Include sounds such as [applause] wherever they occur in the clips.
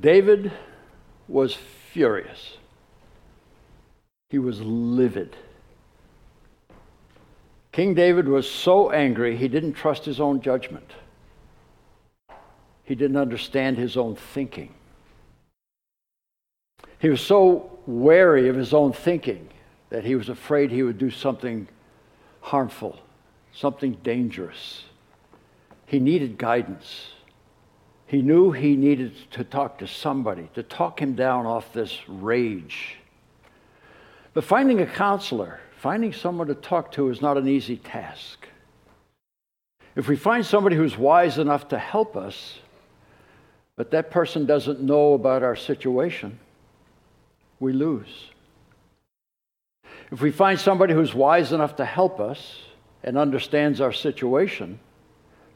David was furious. He was livid. King David was so angry he didn't trust his own judgment. He didn't understand his own thinking. He was so wary of his own thinking that he was afraid he would do something harmful, something dangerous. He needed guidance. He knew he needed to talk to somebody, to talk him down off this rage. But finding a counselor, finding someone to talk to, is not an easy task. If we find somebody who's wise enough to help us, but that person doesn't know about our situation, we lose. If we find somebody who's wise enough to help us and understands our situation,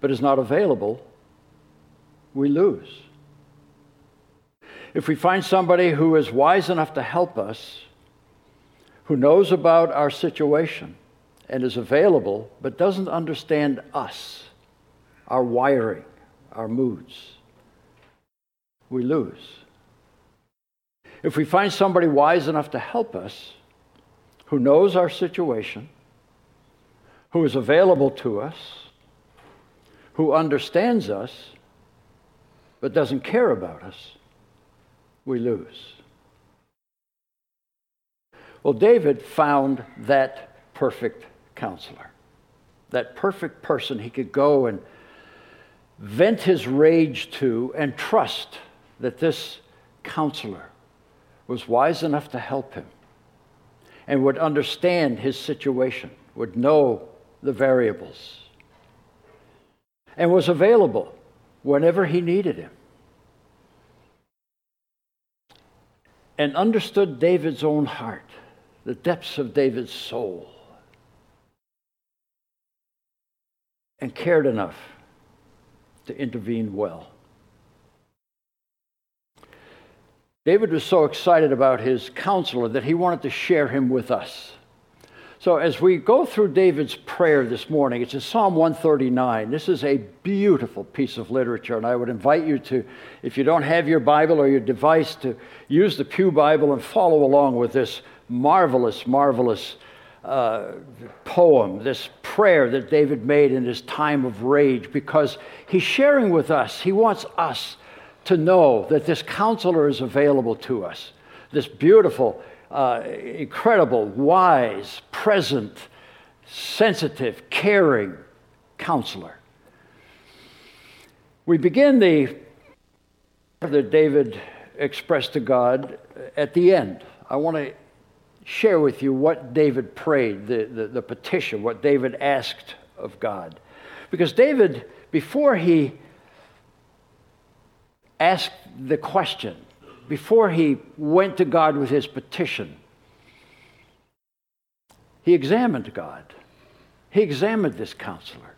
but is not available, we lose. If we find somebody who is wise enough to help us, who knows about our situation and is available, but doesn't understand us, our wiring, our moods, we lose. If we find somebody wise enough to help us, who knows our situation, who is available to us, who understands us, but doesn't care about us, we lose. Well, David found that perfect counselor, that perfect person he could go and vent his rage to and trust that this counselor was wise enough to help him and would understand his situation, would know the variables, and was available whenever he needed him. And understood David's own heart, the depths of David's soul, and cared enough to intervene well. David was so excited about his counselor that he wanted to share him with us. So, as we go through David's prayer this morning, it's in Psalm 139. This is a beautiful piece of literature, and I would invite you to, if you don't have your Bible or your device, to use the Pew Bible and follow along with this marvelous, marvelous uh, poem, this prayer that David made in his time of rage, because he's sharing with us, he wants us to know that this counselor is available to us, this beautiful, uh, incredible, wise, present, sensitive, caring counselor. We begin the that David expressed to God at the end. I want to share with you what David prayed, the, the, the petition, what David asked of God. Because David, before he asked the question, before he went to God with his petition, he examined God. He examined this counselor.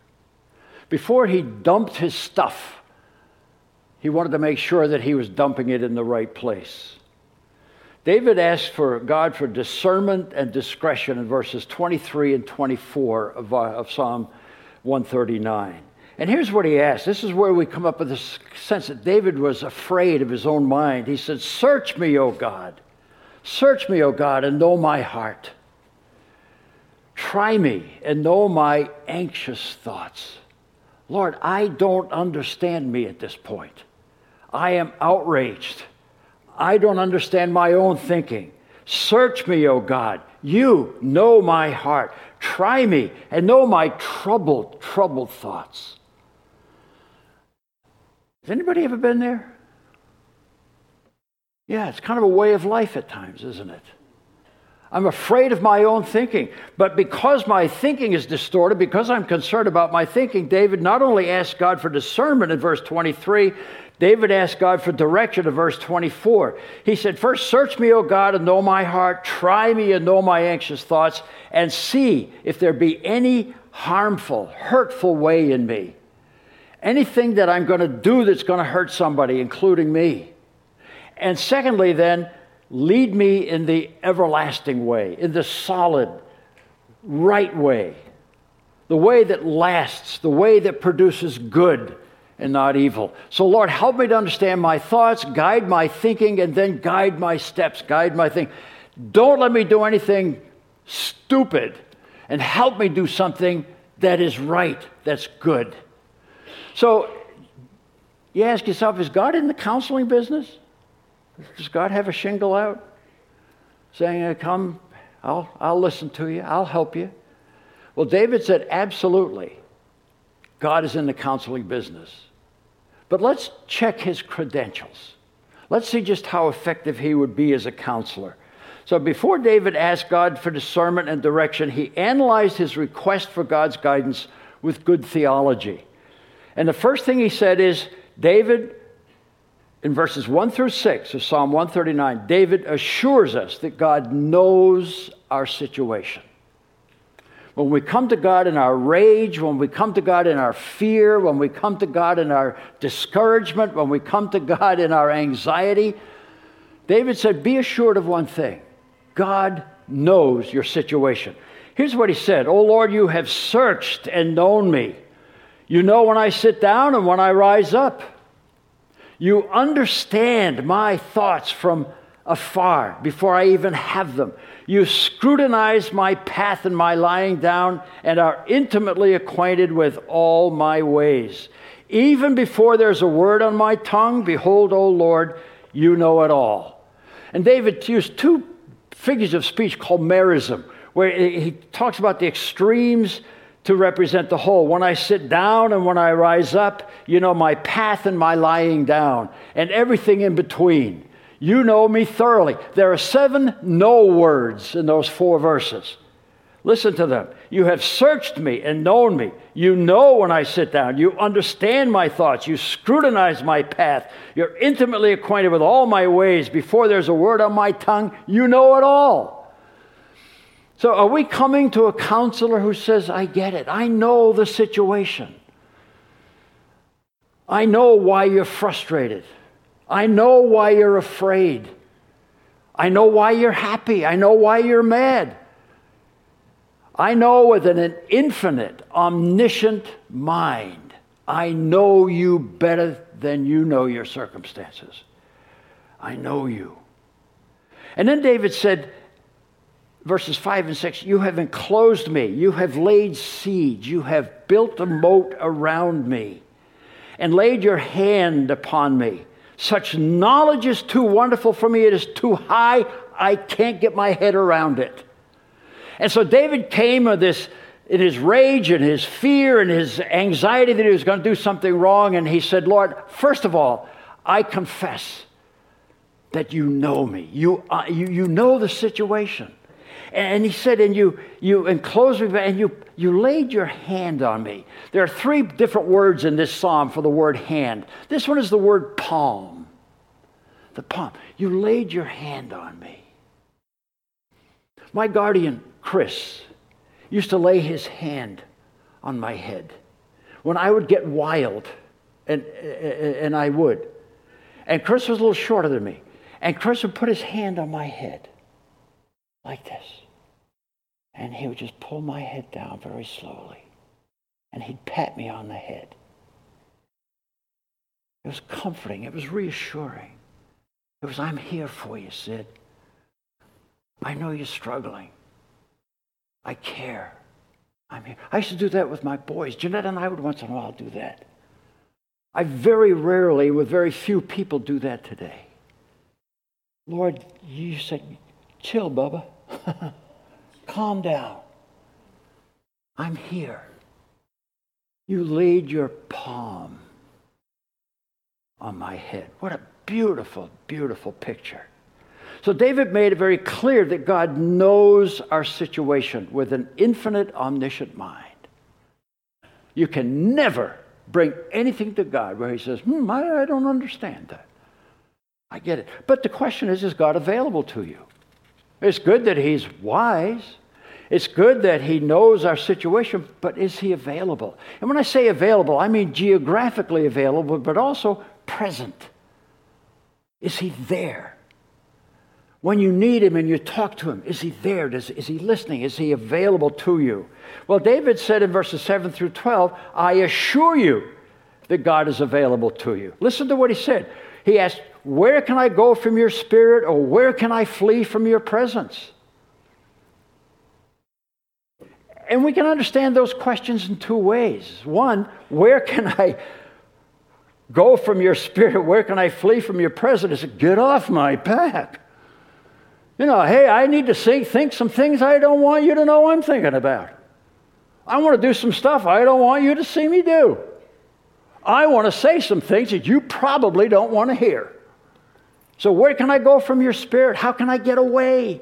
Before he dumped his stuff, he wanted to make sure that he was dumping it in the right place. David asked for God for discernment and discretion in verses 23 and 24 of, uh, of Psalm 139. And here's what he asked. This is where we come up with this sense that David was afraid of his own mind. He said, Search me, O God. Search me, O God, and know my heart. Try me and know my anxious thoughts. Lord, I don't understand me at this point. I am outraged. I don't understand my own thinking. Search me, O God. You know my heart. Try me and know my troubled, troubled thoughts. Has anybody ever been there? Yeah, it's kind of a way of life at times, isn't it? I'm afraid of my own thinking. But because my thinking is distorted, because I'm concerned about my thinking, David not only asked God for discernment in verse 23, David asked God for direction in verse 24. He said, First, search me, O God, and know my heart. Try me and know my anxious thoughts, and see if there be any harmful, hurtful way in me anything that I'm going to do that's going to hurt somebody, including me. And secondly, then, lead me in the everlasting way, in the solid, right way, the way that lasts, the way that produces good and not evil. So, Lord, help me to understand my thoughts, guide my thinking, and then guide my steps, guide my thing. Don't let me do anything stupid, and help me do something that is right, that's good. So, you ask yourself, is God in the counseling business? Does God have a shingle out saying, Come, I'll, I'll listen to you, I'll help you? Well, David said, Absolutely. God is in the counseling business. But let's check his credentials. Let's see just how effective he would be as a counselor. So before David asked God for discernment and direction, he analyzed his request for God's guidance with good theology. And the first thing he said is David, in verses 1 through 6 of Psalm 139, David assures us that God knows our situation. When we come to God in our rage, when we come to God in our fear, when we come to God in our discouragement, when we come to God in our anxiety, David said, Be assured of one thing God knows your situation. Here's what he said O Lord, you have searched and known me. You know when I sit down and when I rise up. You understand my thoughts from afar before I even have them. You scrutinize my path and my lying down and are intimately acquainted with all my ways. Even before there's a word on my tongue, behold, O Lord, you know it all. And David used two figures of speech called merism, where he talks about the extremes to represent the whole. When I sit down and when I rise up, you know my path and my lying down, and everything in between. You know me thoroughly. There are seven know words in those four verses. Listen to them. You have searched me and known me. You know when I sit down. You understand my thoughts. You scrutinize my path. You're intimately acquainted with all my ways. Before there's a word on my tongue, you know it all. So, are we coming to a counselor who says, I get it, I know the situation, I know why you're frustrated? I know why you're afraid. I know why you're happy. I know why you're mad. I know with an infinite, omniscient mind, I know you better than you know your circumstances. I know you. And then David said, verses 5 and 6 You have enclosed me, you have laid siege, you have built a moat around me, and laid your hand upon me. Such knowledge is too wonderful for me. It is too high. I can't get my head around it. And so David came with this in his rage and his fear and his anxiety that he was going to do something wrong. And he said, Lord, first of all, I confess that you know me. You, uh, you, you know the situation. And he said, and you, you enclosed me and you, you laid your hand on me. There are three different words in this psalm for the word hand. This one is the word palm. The palm. You laid your hand on me. My guardian, Chris, used to lay his hand on my head when I would get wild, and, and I would. And Chris was a little shorter than me. And Chris would put his hand on my head like this. And he would just pull my head down very slowly. And he'd pat me on the head. It was comforting. It was reassuring. It was, I'm here for you, Sid. I know you're struggling. I care. I'm here. I used to do that with my boys. Jeanette and I would once in a while do that. I very rarely, with very few people, do that today. Lord, you said, chill, Bubba. [laughs] Calm down. I'm here. You laid your palm on my head. What a beautiful, beautiful picture. So David made it very clear that God knows our situation with an infinite, omniscient mind. You can never bring anything to God where He says, hmm, I, I don't understand that. I get it. But the question is, is God available to you? It's good that He's wise. It's good that He knows our situation, but is He available? And when I say available, I mean geographically available, but also present. Is He there? When you need Him and you talk to Him, is He there? Does, is He listening? Is He available to you? Well, David said in verses 7 through 12, I assure you that God is available to you. Listen to what he said. He asked, Where can I go from your spirit, or where can I flee from your presence? And we can understand those questions in two ways. One, where can I go from your spirit? Where can I flee from your presence? Get off my back. You know, hey, I need to think, think some things I don't want you to know I'm thinking about. I want to do some stuff I don't want you to see me do. I want to say some things that you probably don't want to hear. So, where can I go from your spirit? How can I get away?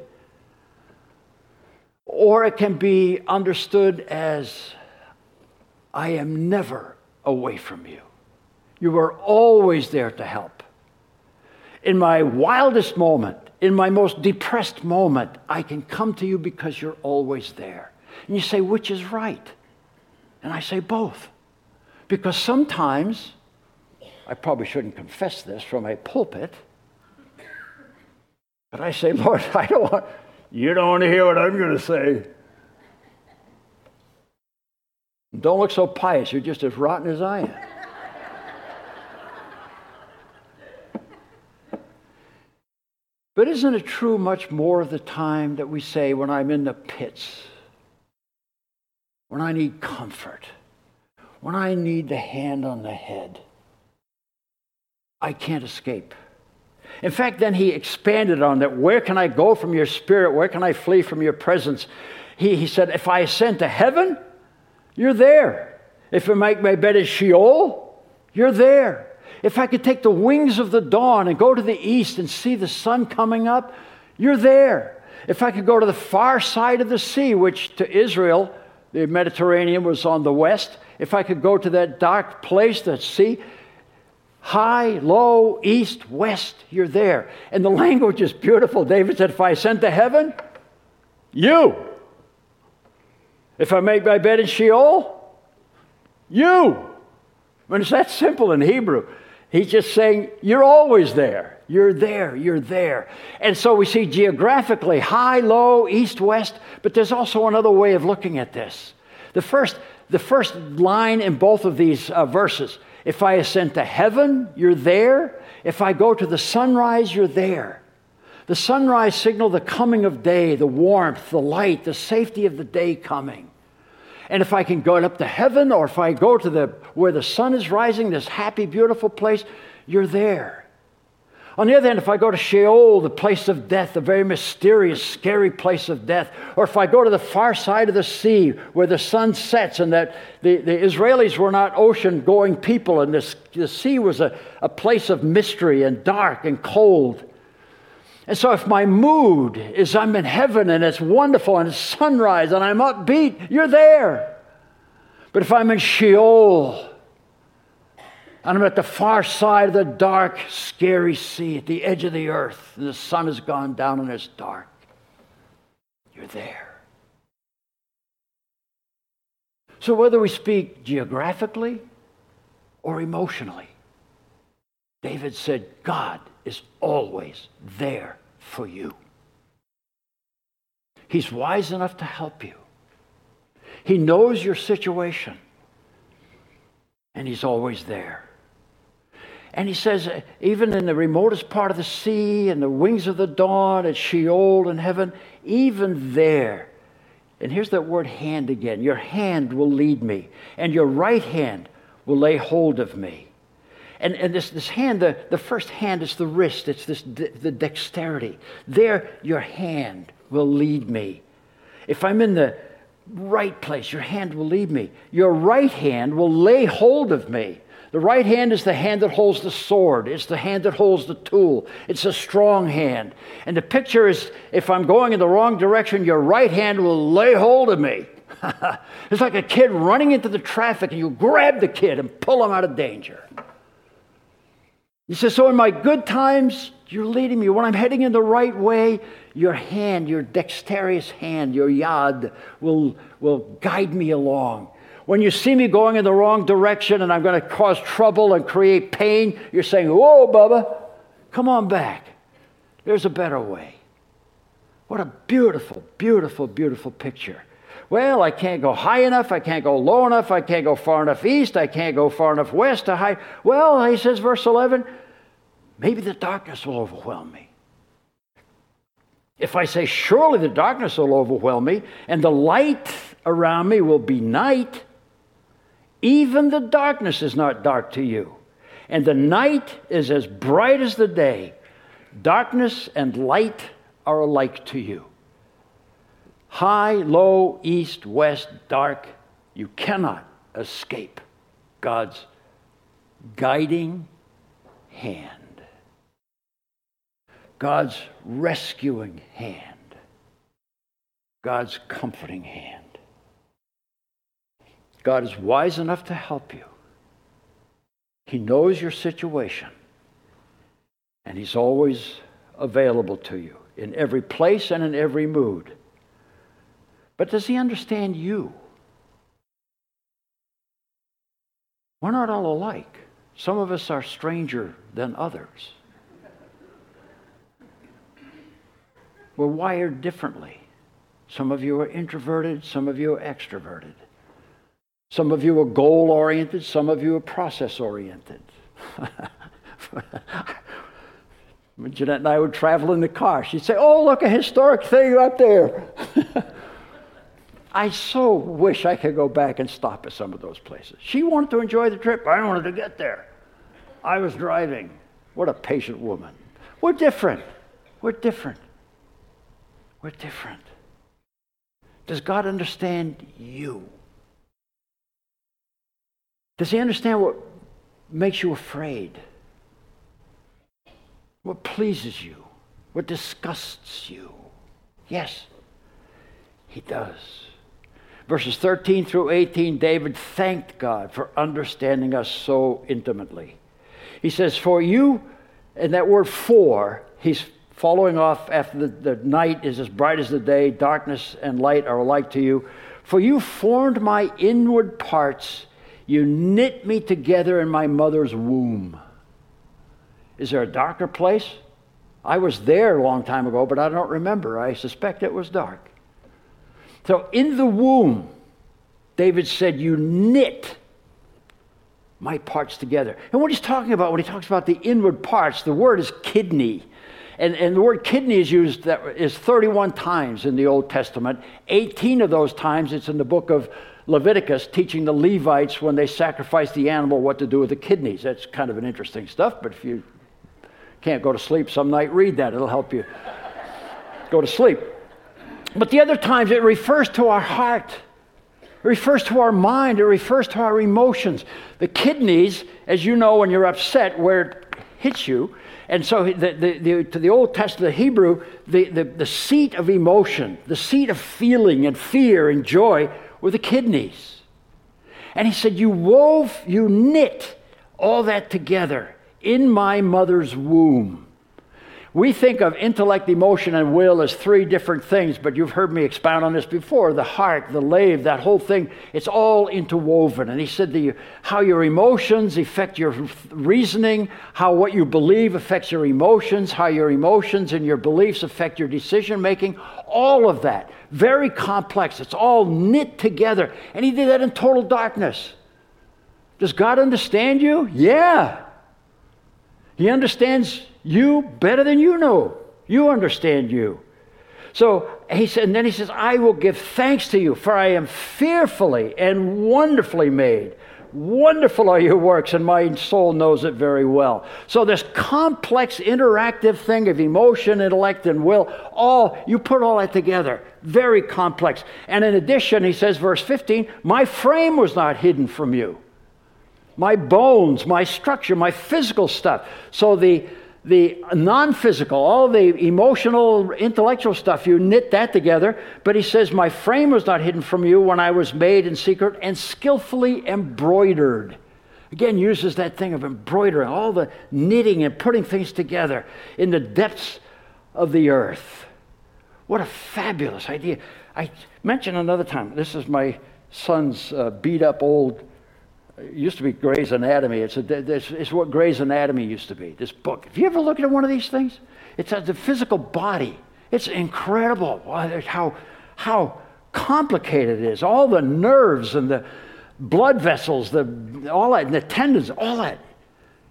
Or it can be understood as I am never away from you. You are always there to help. In my wildest moment, in my most depressed moment, I can come to you because you're always there. And you say, which is right? And I say, both. Because sometimes, I probably shouldn't confess this from a pulpit, but I say, Lord, [laughs] I don't want, you don't want to hear what I'm going to say. Don't look so pious. You're just as rotten as I am. [laughs] but isn't it true much more of the time that we say, when I'm in the pits, when I need comfort, when I need the hand on the head, I can't escape. In fact, then he expanded on that. Where can I go from your spirit? Where can I flee from your presence? He, he said, If I ascend to heaven, you're there. If I make my bed in Sheol, you're there. If I could take the wings of the dawn and go to the east and see the sun coming up, you're there. If I could go to the far side of the sea, which to Israel the Mediterranean was on the west. If I could go to that dark place, that sea, high, low, east, west, you're there. And the language is beautiful. David said, If I ascend to heaven, you. If I make my bed in Sheol, you. I mean, it's that simple in Hebrew. He's just saying, You're always there. You're there. You're there. And so we see geographically high, low, east, west, but there's also another way of looking at this. The first, the first line in both of these uh, verses if I ascend to heaven, you're there. If I go to the sunrise, you're there. The sunrise signal the coming of day, the warmth, the light, the safety of the day coming. And if I can go up to heaven or if I go to the where the sun is rising, this happy, beautiful place, you're there. On the other hand, if I go to Sheol, the place of death, the very mysterious, scary place of death, or if I go to the far side of the sea where the sun sets and that the, the Israelis were not ocean going people and this, the sea was a, a place of mystery and dark and cold. And so, if my mood is I'm in heaven and it's wonderful and it's sunrise and I'm upbeat, you're there. But if I'm in Sheol and I'm at the far side of the dark, scary sea at the edge of the earth and the sun has gone down and it's dark, you're there. So, whether we speak geographically or emotionally, David said, God is always there for you. He's wise enough to help you. He knows your situation, and He's always there. And he says, even in the remotest part of the sea and the wings of the dawn at Sheol in heaven, even there, and here's that word hand again your hand will lead me, and your right hand will lay hold of me. And, and this, this hand, the, the first hand is the wrist, it's this, the dexterity. There, your hand will lead me. If I'm in the right place, your hand will lead me. Your right hand will lay hold of me. The right hand is the hand that holds the sword, it's the hand that holds the tool, it's a strong hand. And the picture is if I'm going in the wrong direction, your right hand will lay hold of me. [laughs] it's like a kid running into the traffic, and you grab the kid and pull him out of danger. He says, So in my good times, you're leading me. When I'm heading in the right way, your hand, your dexterous hand, your yad, will, will guide me along. When you see me going in the wrong direction and I'm going to cause trouble and create pain, you're saying, Whoa, Bubba, come on back. There's a better way. What a beautiful, beautiful, beautiful picture. Well, I can't go high enough. I can't go low enough. I can't go far enough east. I can't go far enough west to high. Well, he says, verse 11, maybe the darkness will overwhelm me. If I say, surely the darkness will overwhelm me, and the light around me will be night, even the darkness is not dark to you, and the night is as bright as the day. Darkness and light are alike to you. High, low, east, west, dark, you cannot escape God's guiding hand. God's rescuing hand, God's comforting hand. God is wise enough to help you. He knows your situation, and He's always available to you in every place and in every mood. But does He understand you? We're not all alike. Some of us are stranger than others. We're wired differently. Some of you are introverted, some of you are extroverted. Some of you are goal oriented, some of you are process oriented. [laughs] Jeanette and I would travel in the car. She'd say, Oh, look, a historic thing up there. [laughs] I so wish I could go back and stop at some of those places. She wanted to enjoy the trip. I wanted to get there. I was driving. What a patient woman. We're different. We're different. We're different. Does God understand you? Does He understand what makes you afraid? What pleases you? What disgusts you? Yes, He does. Verses 13 through 18, David thanked God for understanding us so intimately. He says, For you, and that word for, he's following off after the, the night is as bright as the day, darkness and light are alike to you. For you formed my inward parts, you knit me together in my mother's womb. Is there a darker place? I was there a long time ago, but I don't remember. I suspect it was dark. So in the womb, David said, You knit my parts together. And what he's talking about when he talks about the inward parts, the word is kidney. And, and the word kidney is used that is 31 times in the Old Testament. 18 of those times it's in the book of Leviticus teaching the Levites when they sacrifice the animal what to do with the kidneys. That's kind of an interesting stuff, but if you can't go to sleep some night, read that. It'll help you go to sleep. But the other times it refers to our heart. It refers to our mind. It refers to our emotions. The kidneys, as you know, when you're upset, where it hits you, and so the, the, the, to the Old Testament, the Hebrew, the, the, the seat of emotion, the seat of feeling and fear and joy were the kidneys. And he said, You wove, you knit all that together in my mother's womb. We think of intellect, emotion, and will as three different things, but you've heard me expound on this before. The heart, the lave, that whole thing, it's all interwoven. And he said the, how your emotions affect your reasoning, how what you believe affects your emotions, how your emotions and your beliefs affect your decision making, all of that. Very complex. It's all knit together. And he did that in total darkness. Does God understand you? Yeah. He understands you better than you know. You understand you. So he said, and then he says, I will give thanks to you, for I am fearfully and wonderfully made. Wonderful are your works, and my soul knows it very well. So, this complex, interactive thing of emotion, intellect, and will, all, you put all that together. Very complex. And in addition, he says, verse 15, my frame was not hidden from you. My bones, my structure, my physical stuff. So, the the non physical, all the emotional, intellectual stuff, you knit that together. But he says, My frame was not hidden from you when I was made in secret and skillfully embroidered. Again, uses that thing of embroidering, all the knitting and putting things together in the depths of the earth. What a fabulous idea. I mentioned another time, this is my son's uh, beat up old it used to be Gray's Anatomy. It's, a, it's, what Gray's Anatomy used to be, this book. Have you ever looked at one of these things? It's a, the physical body. It's incredible how, how complicated it is, all the nerves and the blood vessels, the, all that, and the tendons, all that.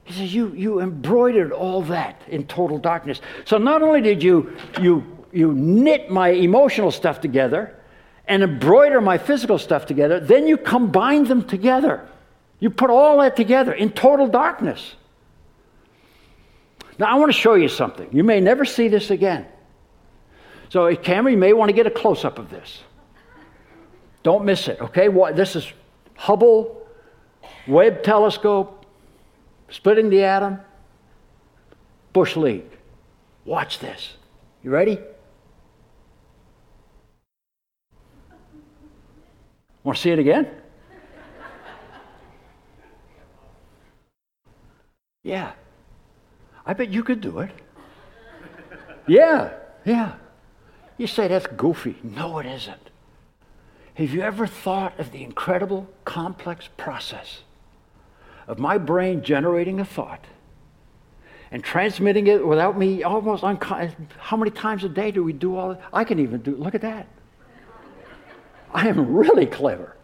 He says, you, you embroidered all that in total darkness. So not only did you, you, you knit my emotional stuff together and embroider my physical stuff together, then you combined them together. You put all that together in total darkness. Now, I want to show you something. You may never see this again. So, Cameron, you may want to get a close up of this. Don't miss it, okay? This is Hubble Webb Telescope, splitting the atom, Bush League. Watch this. You ready? Want to see it again? Yeah. I bet you could do it. Yeah, yeah. You say that's goofy. No, it isn't. Have you ever thought of the incredible, complex process of my brain generating a thought and transmitting it without me almost unconscious? How many times a day do we do all that? I can even do, look at that. I am really clever.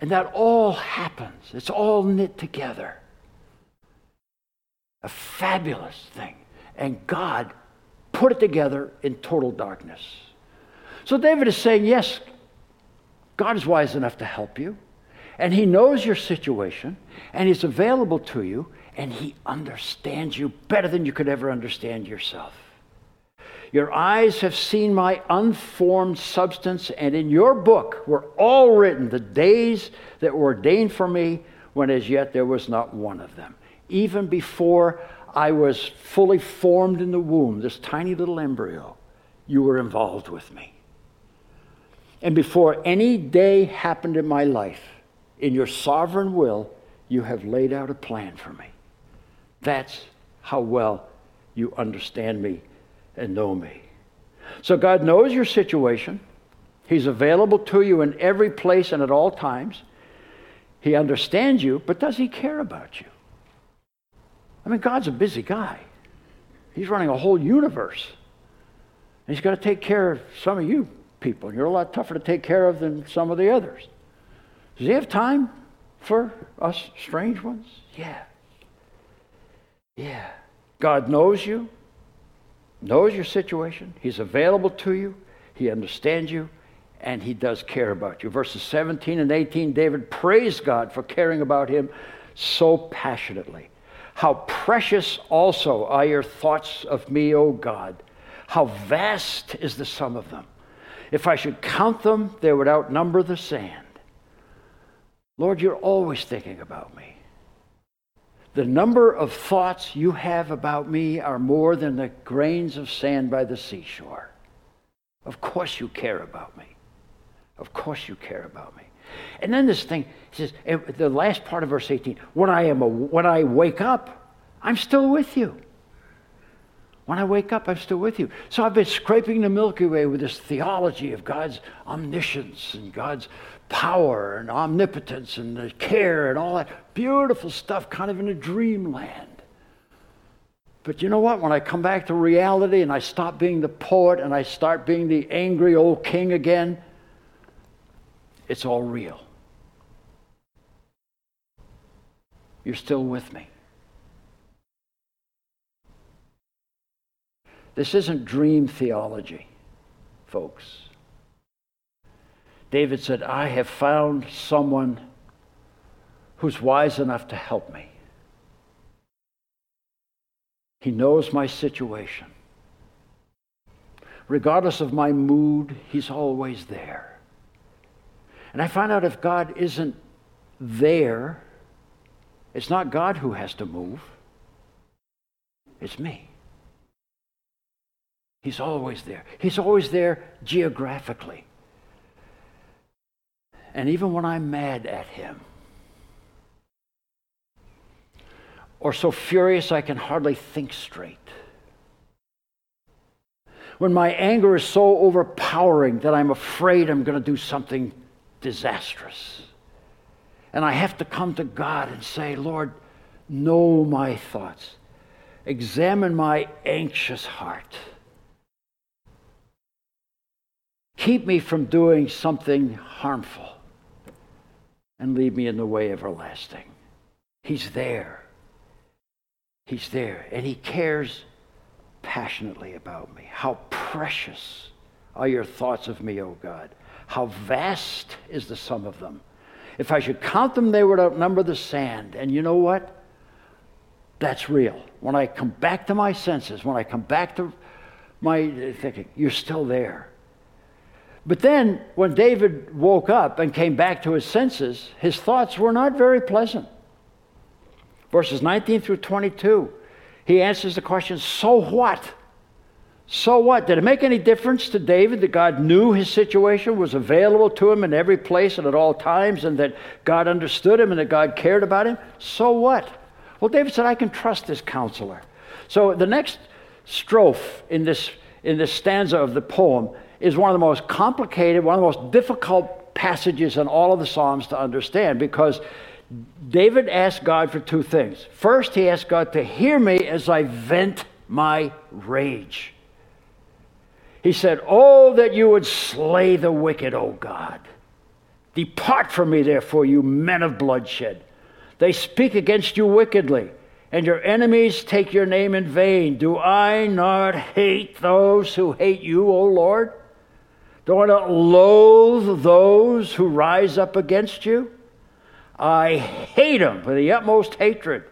And that all happens, it's all knit together. A fabulous thing. And God put it together in total darkness. So David is saying, yes, God is wise enough to help you, and He knows your situation, and He's available to you, and He understands you better than you could ever understand yourself. Your eyes have seen my unformed substance, and in your book were all written the days that were ordained for me, when as yet there was not one of them. Even before I was fully formed in the womb, this tiny little embryo, you were involved with me. And before any day happened in my life, in your sovereign will, you have laid out a plan for me. That's how well you understand me and know me. So God knows your situation. He's available to you in every place and at all times. He understands you, but does he care about you? I mean, God's a busy guy. He's running a whole universe. And he's got to take care of some of you people. And you're a lot tougher to take care of than some of the others. Does he have time for us strange ones? Yeah. Yeah. God knows you, knows your situation. He's available to you. He understands you, and he does care about you. Verses 17 and 18, David praised God for caring about him so passionately. How precious also are your thoughts of me, O God. How vast is the sum of them. If I should count them, they would outnumber the sand. Lord, you're always thinking about me. The number of thoughts you have about me are more than the grains of sand by the seashore. Of course you care about me. Of course you care about me. And then this thing says, eh, the last part of verse 18, when I, am a, when I wake up, I'm still with you. When I wake up, I'm still with you. So I've been scraping the Milky Way with this theology of God's omniscience and God's power and omnipotence and the care and all that beautiful stuff, kind of in a dreamland. But you know what? When I come back to reality and I stop being the poet and I start being the angry old king again, it's all real. You're still with me. This isn't dream theology, folks. David said, I have found someone who's wise enough to help me. He knows my situation. Regardless of my mood, He's always there. And I find out if God isn't there, it's not God who has to move, it's me. He's always there. He's always there geographically. And even when I'm mad at him, or so furious I can hardly think straight, when my anger is so overpowering that I'm afraid I'm going to do something disastrous, and I have to come to God and say, Lord, know my thoughts, examine my anxious heart keep me from doing something harmful, and lead me in the way everlasting. He's there. He's there, and He cares passionately about me. How precious are your thoughts of me, O God. How vast is the sum of them. If I should count them, they would outnumber the sand. And you know what? That's real. When I come back to my senses, when I come back to my uh, thinking, you're still there. But then, when David woke up and came back to his senses, his thoughts were not very pleasant. Verses 19 through 22, he answers the question So what? So what? Did it make any difference to David that God knew his situation was available to him in every place and at all times, and that God understood him and that God cared about him? So what? Well, David said, I can trust this counselor. So the next strophe in this, in this stanza of the poem is one of the most complicated, one of the most difficult passages in all of the Psalms to understand because David asked God for two things. First, he asked God to hear me as I vent my rage. He said, Oh, that you would slay the wicked, O God. Depart from me, therefore, you men of bloodshed. They speak against you wickedly, and your enemies take your name in vain. Do I not hate those who hate you, O Lord? Do I not loathe those who rise up against you? I hate them with the utmost hatred.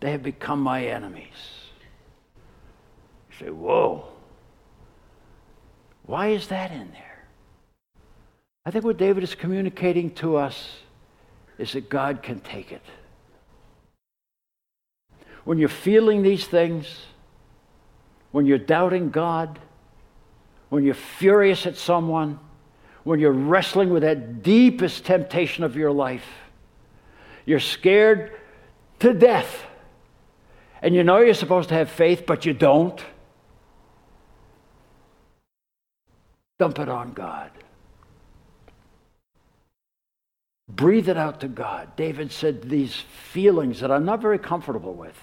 They have become my enemies. You say, Whoa. Why is that in there? I think what David is communicating to us is that God can take it. When you're feeling these things, when you're doubting God, when you're furious at someone, when you're wrestling with that deepest temptation of your life, you're scared to death, and you know you're supposed to have faith, but you don't. Dump it on God. Breathe it out to God. David said, These feelings that I'm not very comfortable with,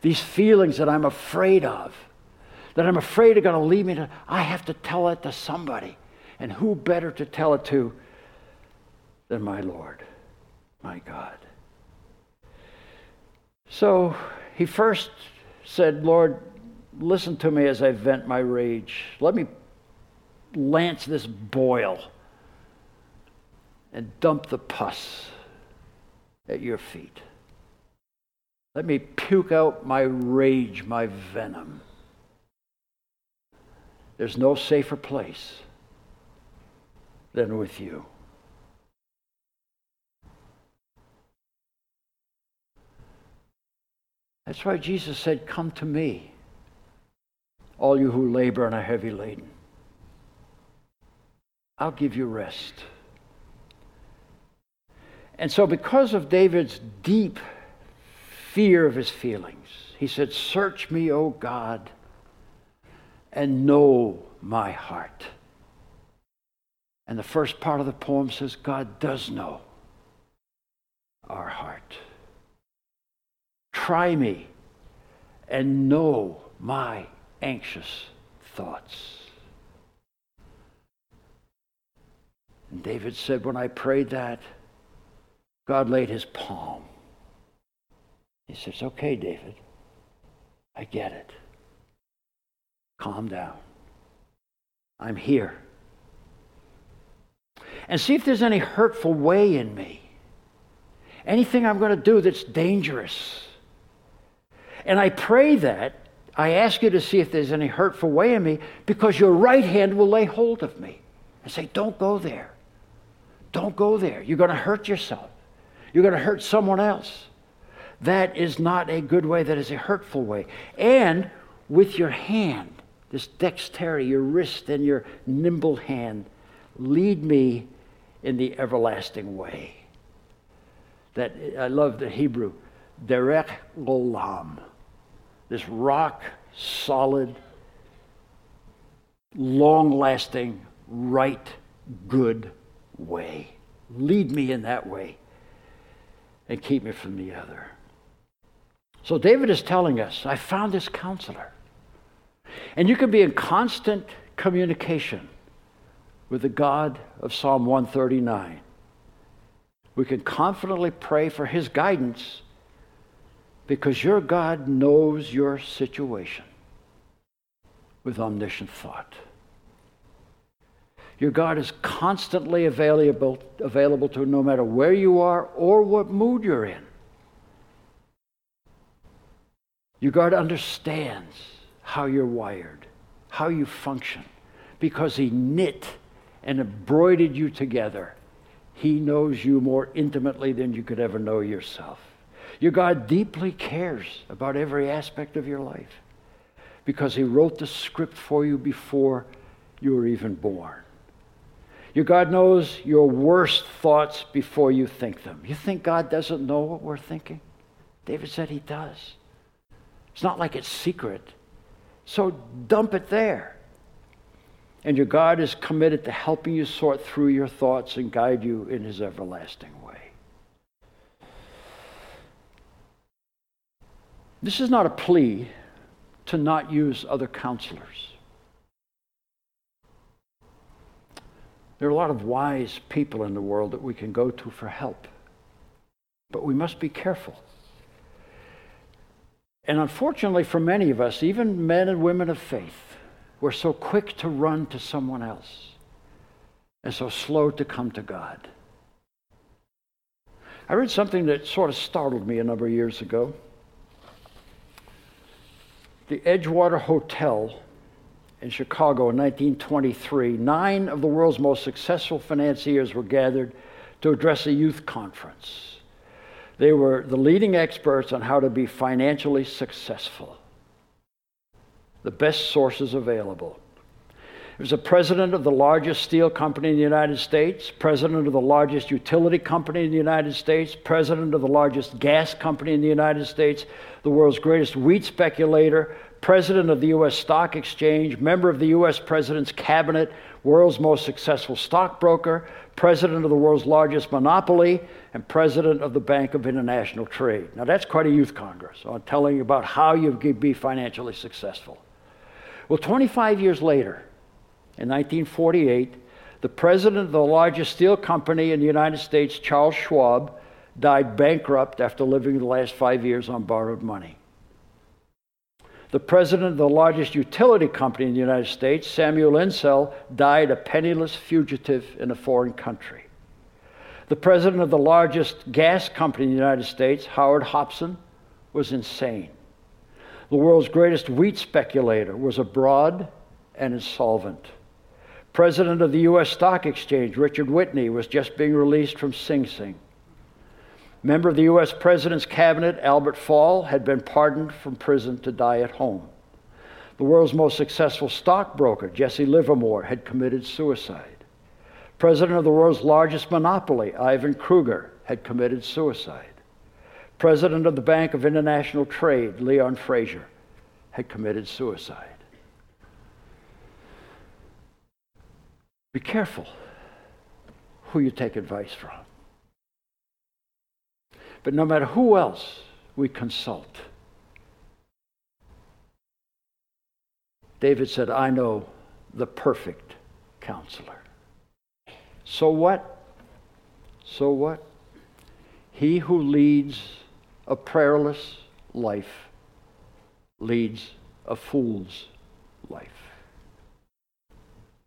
these feelings that I'm afraid of, that I'm afraid are going to lead me to, I have to tell it to somebody. And who better to tell it to than my Lord, my God? So he first said, Lord, listen to me as I vent my rage. Let me lance this boil and dump the pus at your feet. Let me puke out my rage, my venom. There's no safer place than with you. That's why Jesus said, Come to me, all you who labor and are heavy laden. I'll give you rest. And so, because of David's deep fear of his feelings, he said, Search me, O God, and know my heart. And the first part of the poem says, God does know our heart. Try me and know my anxious thoughts. And David said, When I prayed that, God laid his palm. He says, Okay, David, I get it. Calm down. I'm here. And see if there's any hurtful way in me. Anything I'm going to do that's dangerous. And I pray that. I ask you to see if there's any hurtful way in me because your right hand will lay hold of me and say, Don't go there. Don't go there. You're going to hurt yourself. You're going to hurt someone else. That is not a good way, that is a hurtful way. And with your hand, this dexterity, your wrist and your nimble hand, lead me in the everlasting way. That I love the Hebrew, derech olam, this rock solid, long lasting, right, good way. Lead me in that way and keep me from the other. So David is telling us, I found this counselor. And you can be in constant communication with the God of Psalm 139. We can confidently pray for His guidance because your God knows your situation with omniscient thought. Your God is constantly available, available to no matter where you are or what mood you're in. Your God understands how you're wired, how you function, because He knit and embroidered you together. He knows you more intimately than you could ever know yourself. Your God deeply cares about every aspect of your life because He wrote the script for you before you were even born. Your God knows your worst thoughts before you think them. You think God doesn't know what we're thinking? David said He does. It's not like it's secret. So dump it there. And your God is committed to helping you sort through your thoughts and guide you in His everlasting way. This is not a plea to not use other counselors. There are a lot of wise people in the world that we can go to for help. But we must be careful. And unfortunately, for many of us, even men and women of faith, we're so quick to run to someone else and so slow to come to God. I read something that sort of startled me a number of years ago. The Edgewater Hotel in Chicago in 1923, nine of the world's most successful financiers were gathered to address a youth conference. They were the leading experts on how to be financially successful, the best sources available. It was the president of the largest steel company in the United States, president of the largest utility company in the United States, president of the largest gas company in the United States, the world's greatest wheat speculator, president of the U.S. Stock Exchange, member of the U.S. President's cabinet, world's most successful stockbroker, president of the world's largest monopoly, and president of the Bank of International Trade. Now, that's quite a youth congress on telling you about how you can be financially successful. Well, 25 years later, in 1948, the president of the largest steel company in the United States, Charles Schwab, died bankrupt after living the last five years on borrowed money. The president of the largest utility company in the United States, Samuel Insull, died a penniless fugitive in a foreign country. The president of the largest gas company in the United States, Howard Hopson, was insane. The world's greatest wheat speculator was abroad and insolvent. President of the U.S. Stock Exchange, Richard Whitney, was just being released from Sing Sing. Member of the U.S. President's cabinet, Albert Fall, had been pardoned from prison to die at home. The world's most successful stockbroker, Jesse Livermore, had committed suicide. President of the world's largest monopoly, Ivan Kreuger, had committed suicide. President of the Bank of International Trade, Leon Fraser, had committed suicide. Be careful who you take advice from. But no matter who else we consult, David said, I know the perfect counselor. So what? So what? He who leads a prayerless life leads a fool's life.